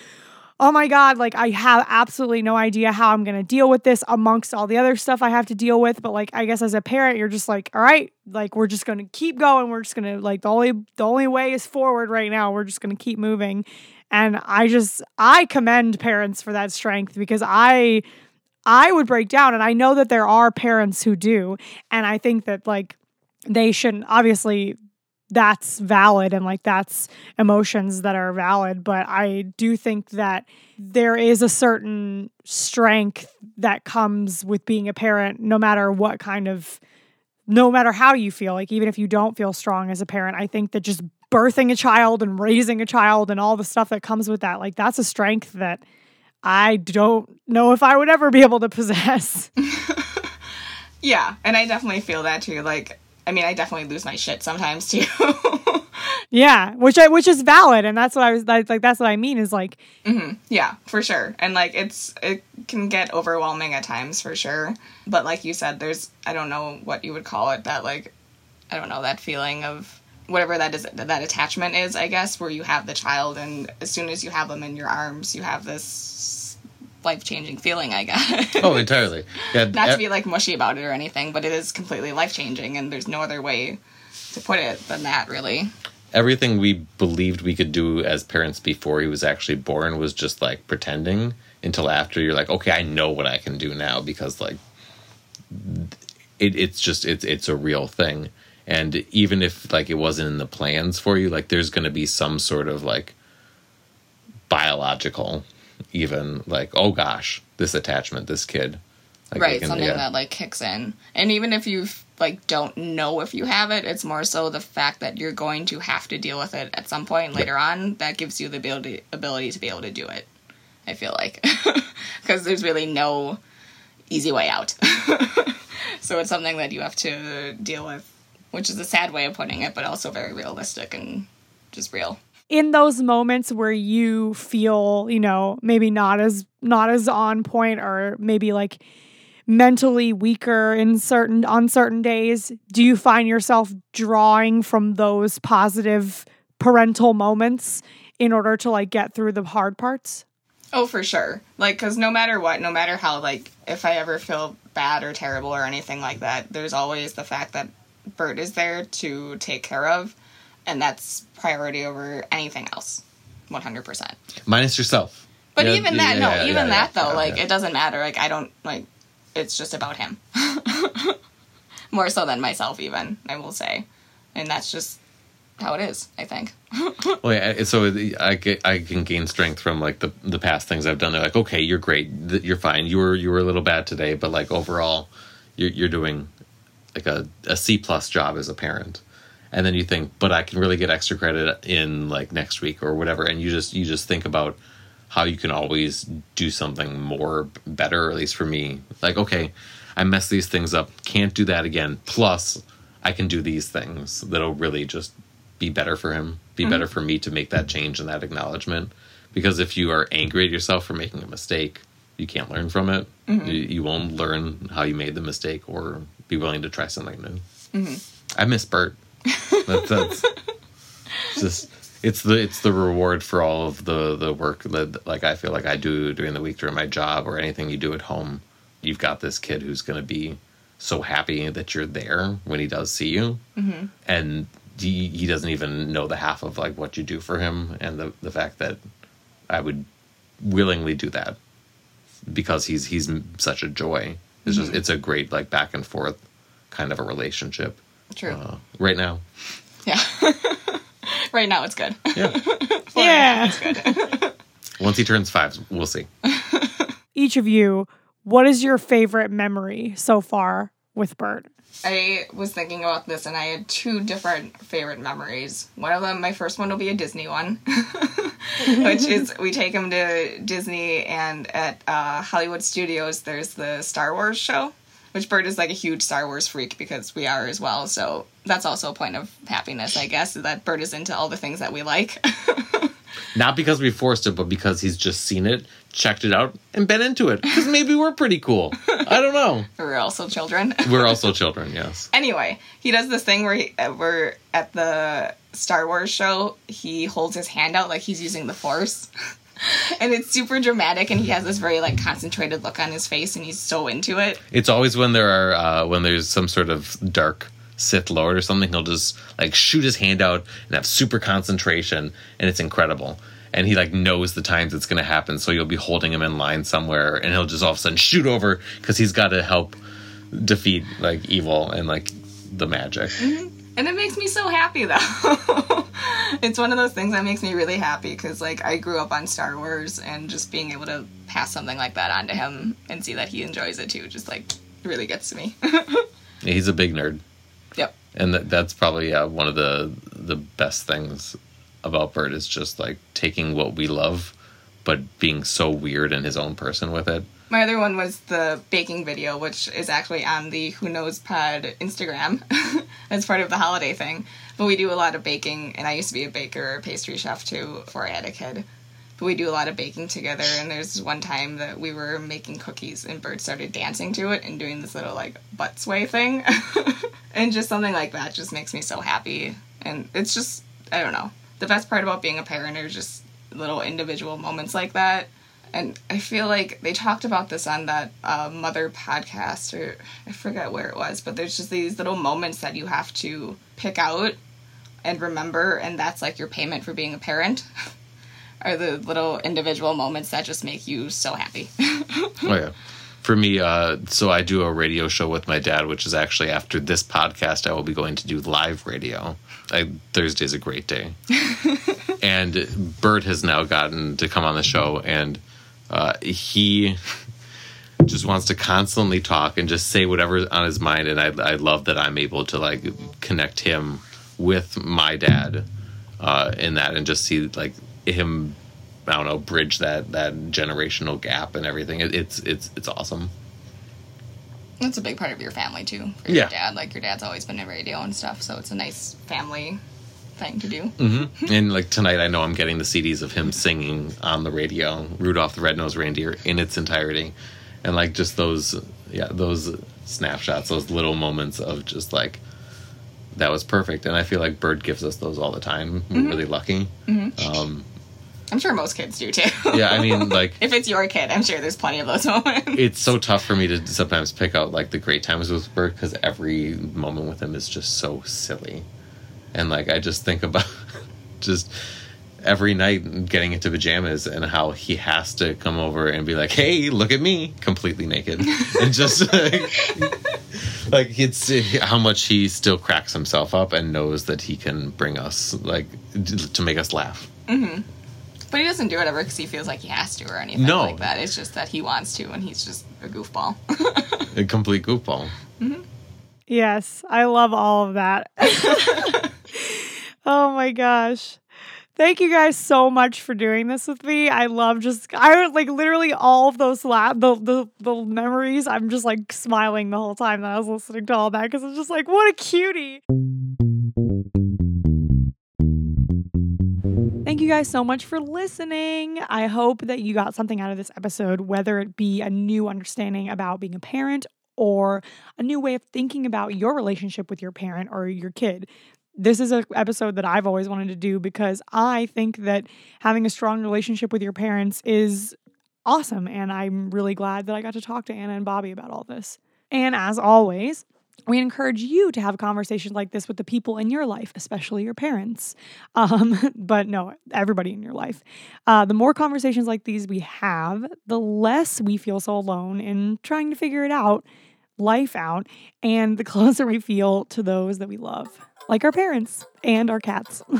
oh my God, like I have absolutely no idea how I'm going to deal with this amongst all the other stuff I have to deal with. But like, I guess as a parent, you're just like, all right, like we're just going to keep going. We're just going to like the only, the only way is forward right now. We're just going to keep moving. And I just, I commend parents for that strength because I, I would break down. And I know that there are parents who do. And I think that like, they shouldn't obviously that's valid and like that's emotions that are valid but i do think that there is a certain strength that comes with being a parent no matter what kind of no matter how you feel like even if you don't feel strong as a parent i think that just birthing a child and raising a child and all the stuff that comes with that like that's a strength that i don't know if i would ever be able to possess. Yeah and i definitely feel that too like I mean, I definitely lose my shit sometimes too. yeah, which I which is valid, and that's what I was like. like that's what I mean is like, mm-hmm. yeah, for sure. And like, it's it can get overwhelming at times for sure. But like you said, there's I don't know what you would call it. That like, I don't know that feeling of whatever that is that attachment is. I guess where you have the child, and as soon as you have them in your arms, you have this life changing feeling, I guess. oh, entirely. Yeah. Not to be like mushy about it or anything, but it is completely life changing, and there's no other way to put it than that, really. Everything we believed we could do as parents before he was actually born was just like pretending until after you're like, okay, I know what I can do now because like it, it's just it's it's a real thing. And even if like it wasn't in the plans for you, like there's going to be some sort of like biological even like oh gosh this attachment this kid. Like right can, something yeah. that like kicks in. And even if you like don't know if you have it it's more so the fact that you're going to have to deal with it at some point later yeah. on that gives you the ability ability to be able to do it i feel like. Because there's really no easy way out. So it's something that you have to deal with which is a sad way of putting it but also very realistic and just real in those moments where you feel, you know, maybe not as not as on point or maybe like mentally weaker in certain on certain days, do you find yourself drawing from those positive parental moments in order to like get through the hard parts? Oh, for sure. Like cuz no matter what, no matter how like if I ever feel bad or terrible or anything like that, there's always the fact that Bert is there to take care of and that's priority over anything else 100% minus yourself. But yeah, even that yeah, no yeah, even that though like it doesn't matter like i don't like it's just about him. More so than myself even i will say. And that's just how it is i think. Well yeah so i get i can gain strength from like the the past things i've done. They're like okay you're great. You're fine. You were you were a little bad today but like overall you're, you're doing like a, a c plus job as a parent and then you think but i can really get extra credit in like next week or whatever and you just you just think about how you can always do something more better at least for me like okay i mess these things up can't do that again plus i can do these things that'll really just be better for him be mm-hmm. better for me to make that change and that acknowledgement. Because if you are angry at yourself for making a mistake, you can't learn from it. Mm-hmm. You, you, won't learn how you made the mistake or be willing to try something new. Mm-hmm. I miss Bert. That's, that's just it's the it's the reward for all of the the work that like I feel like I do during the week during my job or anything you do at home. You've got this kid who's going to be so happy that you're there when he does see you, mm-hmm. and he, he doesn't even know the half of like what you do for him and the the fact that I would willingly do that because he's he's such a joy. It's mm-hmm. just it's a great like back and forth kind of a relationship. True. Uh, right now. Yeah. right now it's good. Yeah. yeah. It's good. Once he turns five, we'll see. Each of you, what is your favorite memory so far with Bert? I was thinking about this and I had two different favorite memories. One of them, my first one will be a Disney one, which is we take him to Disney and at uh, Hollywood Studios there's the Star Wars show, which Bert is like a huge Star Wars freak because we are as well. So that's also a point of happiness, I guess, that Bert is into all the things that we like. Not because we forced it, but because he's just seen it, checked it out, and been into it. Because maybe we're pretty cool. I don't know. we're also children. we're also children, yes. Anyway, he does this thing where he, uh, we're at the Star Wars show. He holds his hand out like he's using the Force. and it's super dramatic and he has this very like concentrated look on his face and he's so into it it's always when there are uh, when there's some sort of dark Sith Lord or something, he'll just like shoot his hand out and have super concentration, and it's incredible. And he like knows the times it's going to happen, so you'll be holding him in line somewhere, and he'll just all of a sudden shoot over because he's got to help defeat like evil and like the magic. Mm-hmm. And it makes me so happy though. it's one of those things that makes me really happy because like I grew up on Star Wars, and just being able to pass something like that on to him and see that he enjoys it too, just like really gets to me. yeah, he's a big nerd. Yep. And that, that's probably yeah, one of the the best things about Bert is just like taking what we love, but being so weird in his own person with it. My other one was the baking video, which is actually on the Who Knows Pod Instagram as part of the holiday thing. But we do a lot of baking, and I used to be a baker or pastry chef too before I had a kid but we do a lot of baking together. And there's one time that we were making cookies, and Bert started dancing to it and doing this little like butt sway thing, and just something like that just makes me so happy. And it's just I don't know. The best part about being a parent are just little individual moments like that. And I feel like they talked about this on that uh, mother podcast, or I forget where it was, but there's just these little moments that you have to pick out and remember, and that's like your payment for being a parent. are the little individual moments that just make you so happy. oh yeah. For me, uh, so I do a radio show with my dad, which is actually after this podcast, I will be going to do live radio. I, Thursday's a great day. and Bert has now gotten to come on the show, and uh, he just wants to constantly talk and just say whatever's on his mind. And I, I love that I'm able to like connect him with my dad uh, in that and just see like him I don't know bridge that that generational gap and everything. It, it's it's it's awesome. that's a big part of your family too. For your yeah. dad, like your dad's always been in radio and stuff, so it's a nice family thing to do. Mm-hmm. And like tonight, I know I'm getting the CDs of him singing on the radio, "Rudolph the Red-Nosed Reindeer" in its entirety, and like just those, yeah, those snapshots, those little moments of just like that was perfect. And I feel like Bert gives us those all the time. We're mm-hmm. really lucky. Mm-hmm. Um, I'm sure most kids do too. yeah, I mean, like if it's your kid, I'm sure there's plenty of those moments. It's so tough for me to sometimes pick out like the great times with Bert because every moment with him is just so silly, and like I just think about just every night getting into pajamas and how he has to come over and be like, "Hey, look at me, completely naked," and just like, like it's how much he still cracks himself up and knows that he can bring us like to make us laugh. Mm-hmm. But he doesn't do it ever because he feels like he has to or anything no. like that. It's just that he wants to, and he's just a goofball. a complete goofball. Mm-hmm. Yes, I love all of that. Oh my gosh. Thank you guys so much for doing this with me. I love just I like literally all of those la- the, the the memories. I'm just like smiling the whole time that I was listening to all that because it's just like what a cutie. Thank you guys so much for listening. I hope that you got something out of this episode, whether it be a new understanding about being a parent or a new way of thinking about your relationship with your parent or your kid. This is an episode that I've always wanted to do because I think that having a strong relationship with your parents is awesome. And I'm really glad that I got to talk to Anna and Bobby about all this. And as always, we encourage you to have conversations like this with the people in your life, especially your parents. Um, but no, everybody in your life. Uh, the more conversations like these we have, the less we feel so alone in trying to figure it out, life out, and the closer we feel to those that we love, like our parents and our cats.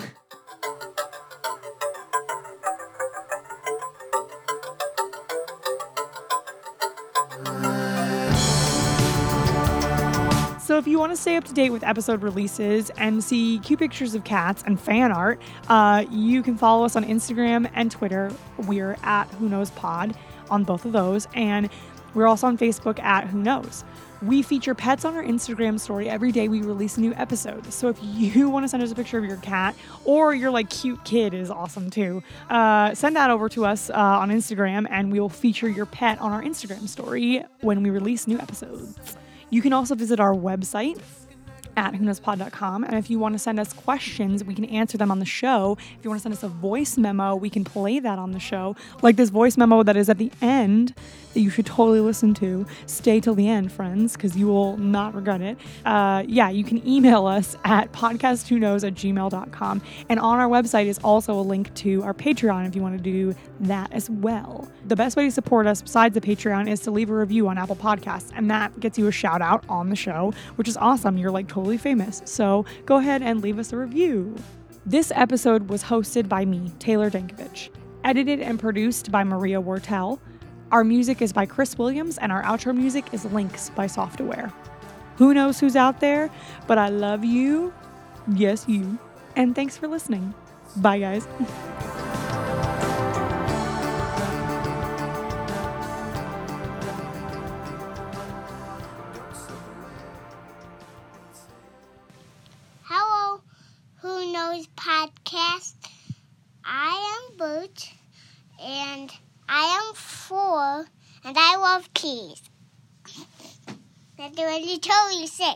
So if you want to stay up to date with episode releases and see cute pictures of cats and fan art, uh, you can follow us on Instagram and Twitter. We're at Who Knows Pod on both of those, and we're also on Facebook at Who Knows. We feature pets on our Instagram story every day we release a new episode. So if you want to send us a picture of your cat or your like cute kid is awesome too, uh, send that over to us uh, on Instagram and we will feature your pet on our Instagram story when we release new episodes. You can also visit our website at whoknowspod.com. And if you want to send us questions, we can answer them on the show. If you want to send us a voice memo, we can play that on the show. Like this voice memo that is at the end that you should totally listen to. Stay till the end, friends, because you will not regret it. Uh, yeah, you can email us at podcastwhoknows at gmail.com. And on our website is also a link to our Patreon if you want to do that as well. The best way to support us besides the Patreon is to leave a review on Apple Podcasts, and that gets you a shout out on the show, which is awesome. You're like totally famous. So go ahead and leave us a review. This episode was hosted by me, Taylor Dankovich, edited and produced by Maria Wortel. Our music is by Chris Williams, and our outro music is Links by Software. Who knows who's out there, but I love you. Yes, you. And thanks for listening. Bye, guys. Knows Podcast. I am Boots, and I am four, and I love keys. That's what you totally say.